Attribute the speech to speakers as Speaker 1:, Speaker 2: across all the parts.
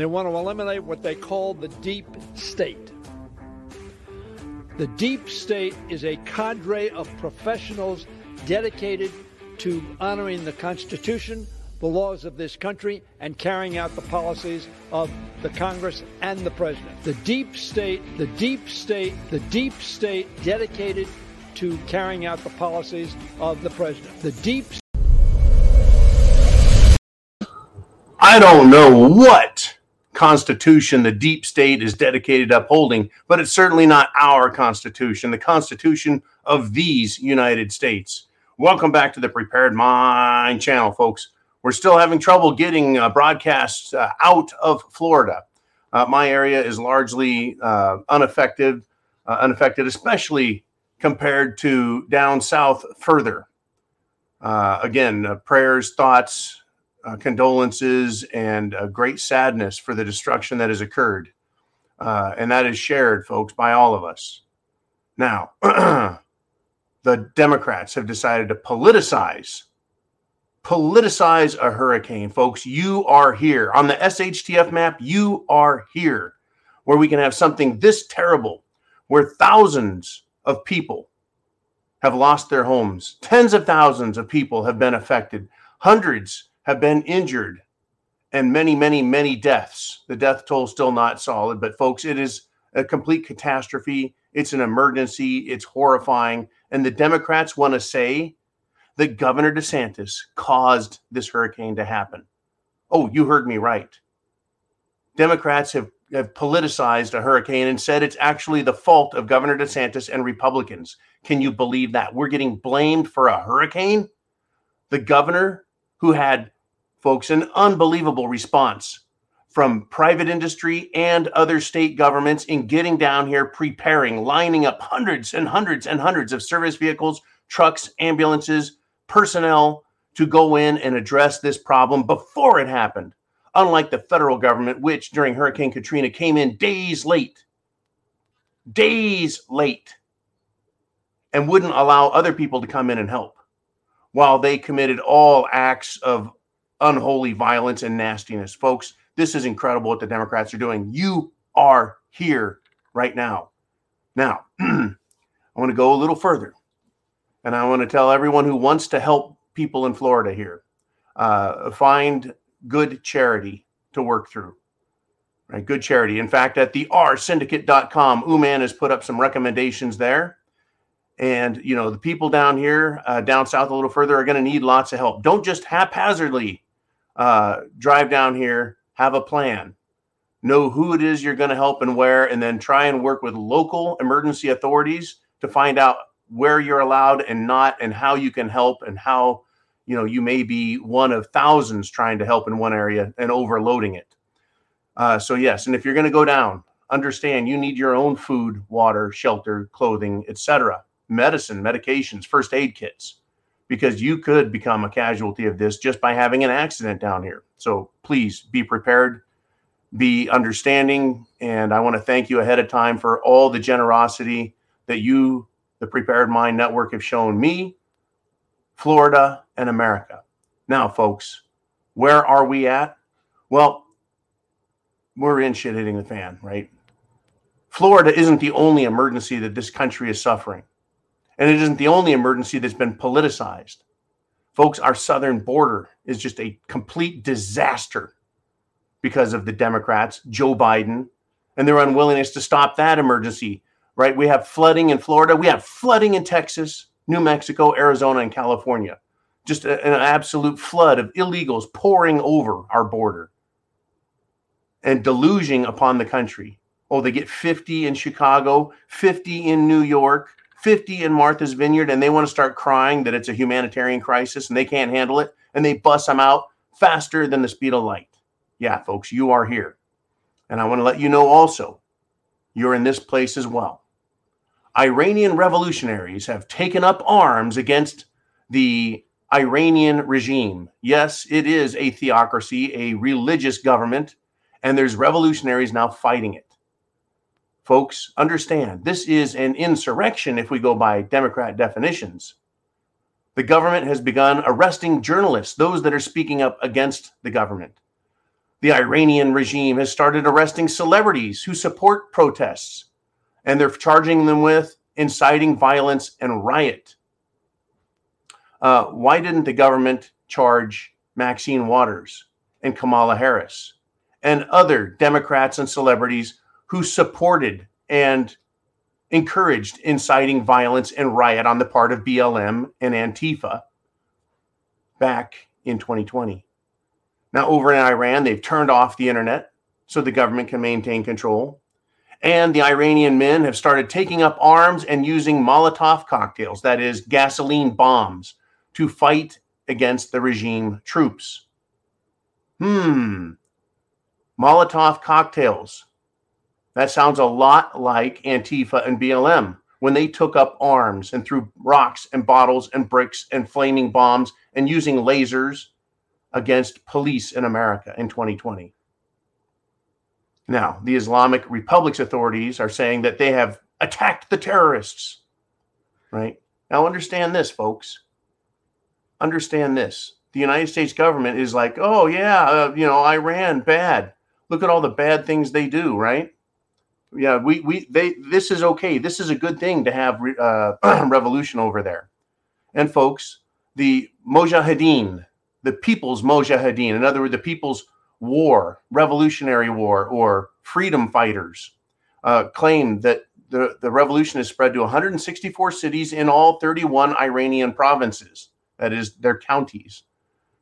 Speaker 1: They want to eliminate what they call the deep state. The deep state is a cadre of professionals dedicated to honoring the Constitution, the laws of this country, and carrying out the policies of the Congress and the President. The deep state, the deep state, the deep state dedicated to carrying out the policies of the President. The deep
Speaker 2: I don't know what constitution the deep state is dedicated to upholding, but it's certainly not our constitution, the constitution of these United States. Welcome back to the Prepared Mind channel, folks. We're still having trouble getting uh, broadcasts uh, out of Florida. Uh, my area is largely uh, unaffected, uh, unaffected, especially compared to down south further. Uh, again, prayers, thoughts, uh, condolences and a great sadness for the destruction that has occurred. Uh, and that is shared, folks, by all of us. Now, the Democrats have decided to politicize politicize a hurricane, folks. You are here on the SHTF map. You are here where we can have something this terrible, where thousands of people have lost their homes, tens of thousands of people have been affected, hundreds have been injured and many, many, many deaths. The death toll is still not solid, but folks, it is a complete catastrophe. It's an emergency. It's horrifying. And the Democrats want to say that Governor DeSantis caused this hurricane to happen. Oh, you heard me right. Democrats have, have politicized a hurricane and said it's actually the fault of Governor DeSantis and Republicans. Can you believe that? We're getting blamed for a hurricane? The governor who had folks, an unbelievable response from private industry and other state governments in getting down here, preparing, lining up hundreds and hundreds and hundreds of service vehicles, trucks, ambulances, personnel to go in and address this problem before it happened. Unlike the federal government, which during Hurricane Katrina came in days late, days late, and wouldn't allow other people to come in and help while they committed all acts of unholy violence and nastiness. Folks, this is incredible what the Democrats are doing. You are here right now. Now, I want to go a little further. And I want to tell everyone who wants to help people in Florida here uh, find good charity to work through. Right, good charity. In fact, at the rsyndicate.com, Uman has put up some recommendations there. And you know the people down here, uh, down south a little further, are going to need lots of help. Don't just haphazardly uh, drive down here, have a plan, know who it is you're going to help and where, and then try and work with local emergency authorities to find out where you're allowed and not, and how you can help, and how you know you may be one of thousands trying to help in one area and overloading it. Uh, so yes, and if you're going to go down, understand you need your own food, water, shelter, clothing, etc., medicine, medications, first aid kits because you could become a casualty of this just by having an accident down here. So please be prepared, be understanding, and I want to thank you ahead of time for all the generosity that you, the Prepared Mind Network, have shown me, Florida, and America. Now, folks, where are we at? Well, we're in shit hitting the fan, right? Florida isn't the only emergency that this country is suffering. And it isn't the only emergency that's been politicized. Folks, our southern border is just a complete disaster because of the Democrats, Joe Biden, and their unwillingness to stop that emergency, right? We have flooding in Florida, we have flooding in Texas, New Mexico, Arizona, and California. Just a, an absolute flood of illegals pouring over our border and deluging upon the country. Oh, they get 50 in Chicago, 50 in New York, 50 in Martha's Vineyard and they want to start crying that it's a humanitarian crisis and they can't handle it and they bust them out faster than the speed of light. Yeah, folks, you are here. And I want to let you know also, you're in this place as well. Iranian revolutionaries have taken up arms against the Iranian regime. Yes, it is a theocracy, a religious government, and there's revolutionaries now fighting it folks, understand this is an insurrection if we go by Democrat definitions. The government has begun arresting journalists, those that are speaking up against the government. The Iranian regime has started arresting celebrities who support protests, and they're charging them with inciting violence and riot. Uh, why didn't the government charge Maxine Waters and Kamala Harris and other Democrats and celebrities who supported and encouraged inciting violence and riot on the part of BLM and Antifa back in 2020? Now, over in Iran, they've turned off the internet so the government can maintain control. And the Iranian men have started taking up arms and using Molotov cocktails, that is, gasoline bombs, to fight against the regime troops. Hmm. Molotov cocktails. That sounds a lot like Antifa and BLM when they took up arms and threw rocks and bottles and bricks and flaming bombs and using lasers against police in America in 2020. Now, the Islamic Republic's authorities are saying that they have attacked the terrorists. Right? Now, understand this, folks. Understand this. The United States government is like, oh, yeah, uh, you know, Iran, bad. Look at all the bad things they do, right? Yeah, we, we, they, this is okay. This is a good thing to have uh, revolution over there. And folks, the Mojahideen, the people's mojahideen, in other words, the people's war, revolutionary war, or freedom fighters, uh, claim that the, the revolution has spread to 164 cities in all 31 Iranian provinces. That is, their counties,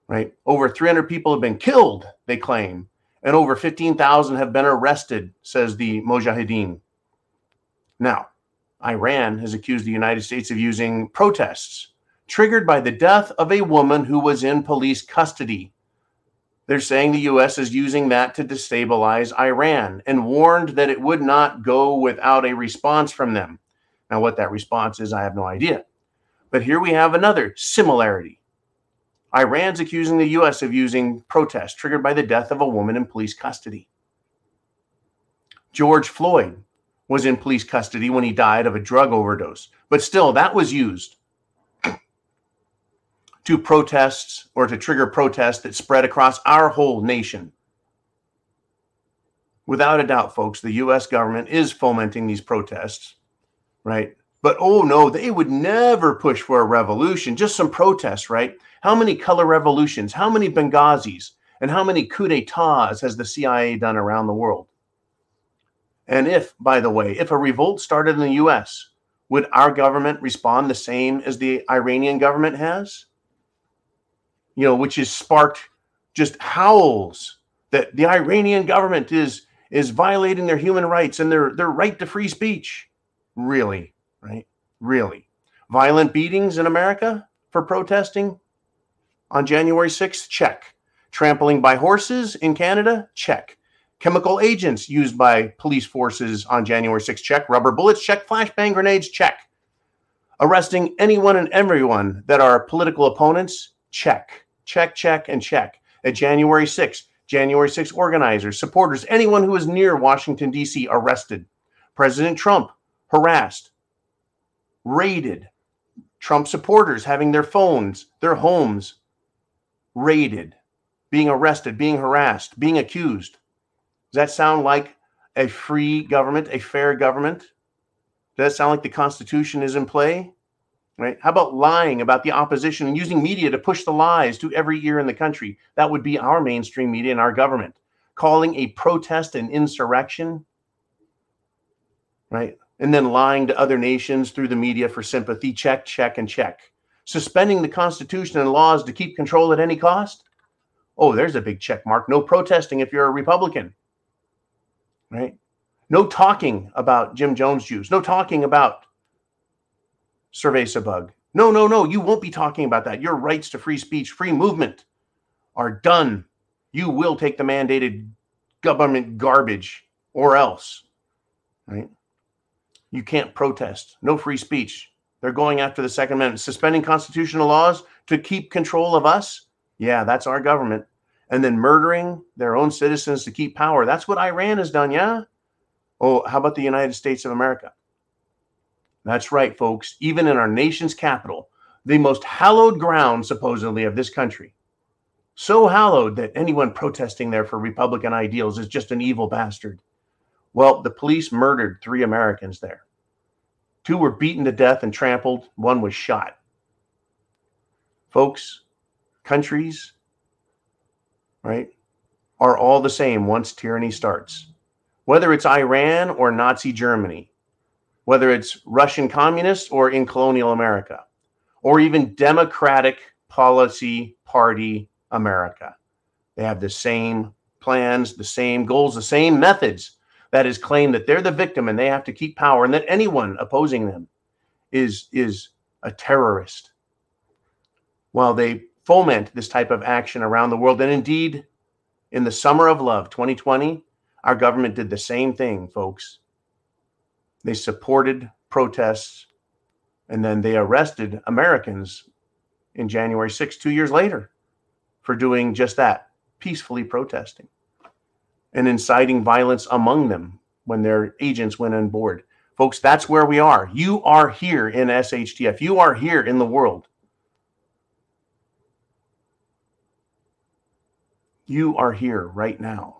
Speaker 2: right? Over 300 people have been killed, they claim, and over 15,000 have been arrested, says the Mojahideen. Now, Iran has accused the United States of using protests triggered by the death of a woman who was in police custody. They're saying the U.S. is using that to destabilize Iran and warned that it would not go without a response from them. Now, what that response is, I have no idea. But here we have another similarity. Iran's accusing the U.S. of using protests triggered by the death of a woman in police custody. George Floyd was in police custody when he died of a drug overdose, but still, that was used to protests or to trigger protests that spread across our whole nation. Without a doubt, folks, the US government is fomenting these protests, right? But oh no, they would never push for a revolution, just some protests, right? How many color revolutions, how many Benghazis, and how many coups d'etats has the CIA done around the world? And if, by the way, if a revolt started in the US, would our government respond the same as the Iranian government has? you know, which has sparked just howls that the Iranian government is is violating their human rights and their their right to free speech. Really, right? Really. Violent beatings in America for protesting on January 6th? Check. Trampling by horses in Canada? Check. Chemical agents used by police forces on January 6th? Check. Rubber bullets? Check. Flashbang grenades? Check. Arresting anyone and everyone that are political opponents? Check check, check, and check. At January 6th, January 6th organizers, supporters, anyone who was near Washington, D.C., arrested. President Trump harassed, raided. Trump supporters having their phones, their homes raided, being arrested, being harassed, being accused. Does that sound like a free government, a fair government? Does that sound like the Constitution is in play? right? How about lying about the opposition and using media to push the lies to every ear in the country? That would be our mainstream media and our government. Calling a protest an insurrection, right? And then lying to other nations through the media for sympathy. Check, check, and check. Suspending the Constitution and laws to keep control at any cost. Oh, there's a big check mark. No protesting if you're a Republican, right? No talking about Jim Jones Jews. No talking about Cerveza Bug. No, no, no. You won't be talking about that. Your rights to free speech, free movement are done. You will take the mandated government garbage or else, right? You can't protest. No free speech. They're going after the Second Amendment, suspending constitutional laws to keep control of us. Yeah, that's our government. And then murdering their own citizens to keep power. That's what Iran has done. Yeah. Oh, how about the United States of America? That's right, folks. Even in our nation's capital, the most hallowed ground, supposedly, of this country, so hallowed that anyone protesting there for Republican ideals is just an evil bastard. Well, the police murdered three Americans there. Two were beaten to death and trampled, one was shot. Folks, countries, right, are all the same once tyranny starts. Whether it's Iran or Nazi Germany, whether it's Russian communists or in colonial America, or even Democratic Policy Party America. They have the same plans, the same goals, the same methods that is claimed that they're the victim and they have to keep power and that anyone opposing them is is a terrorist. While they foment this type of action around the world and indeed in the summer of love 2020 our government did the same thing folks they supported protests and then they arrested Americans in January 6, two years later, for doing just that, peacefully protesting and inciting violence among them when their agents went on board. Folks, that's where we are. You are here in SHTF. You are here in the world. You are here right now.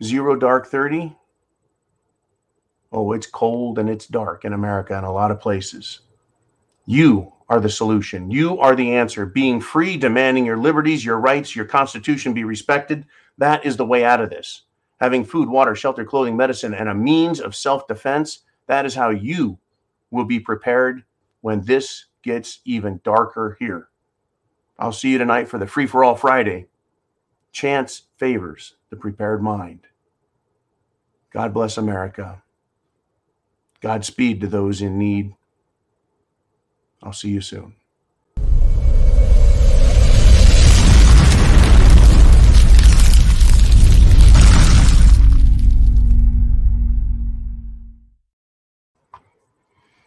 Speaker 2: Zero Dark 30 Oh, it's cold and it's dark in America and a lot of places. You are the solution. You are the answer. Being free, demanding your liberties, your rights, your constitution be respected. That is the way out of this. Having food, water, shelter, clothing, medicine, and a means of self defense. That is how you will be prepared when this gets even darker here. I'll see you tonight for the Free for All Friday. Chance favors the prepared mind. God bless America. Godspeed to those in need. I'll see you soon.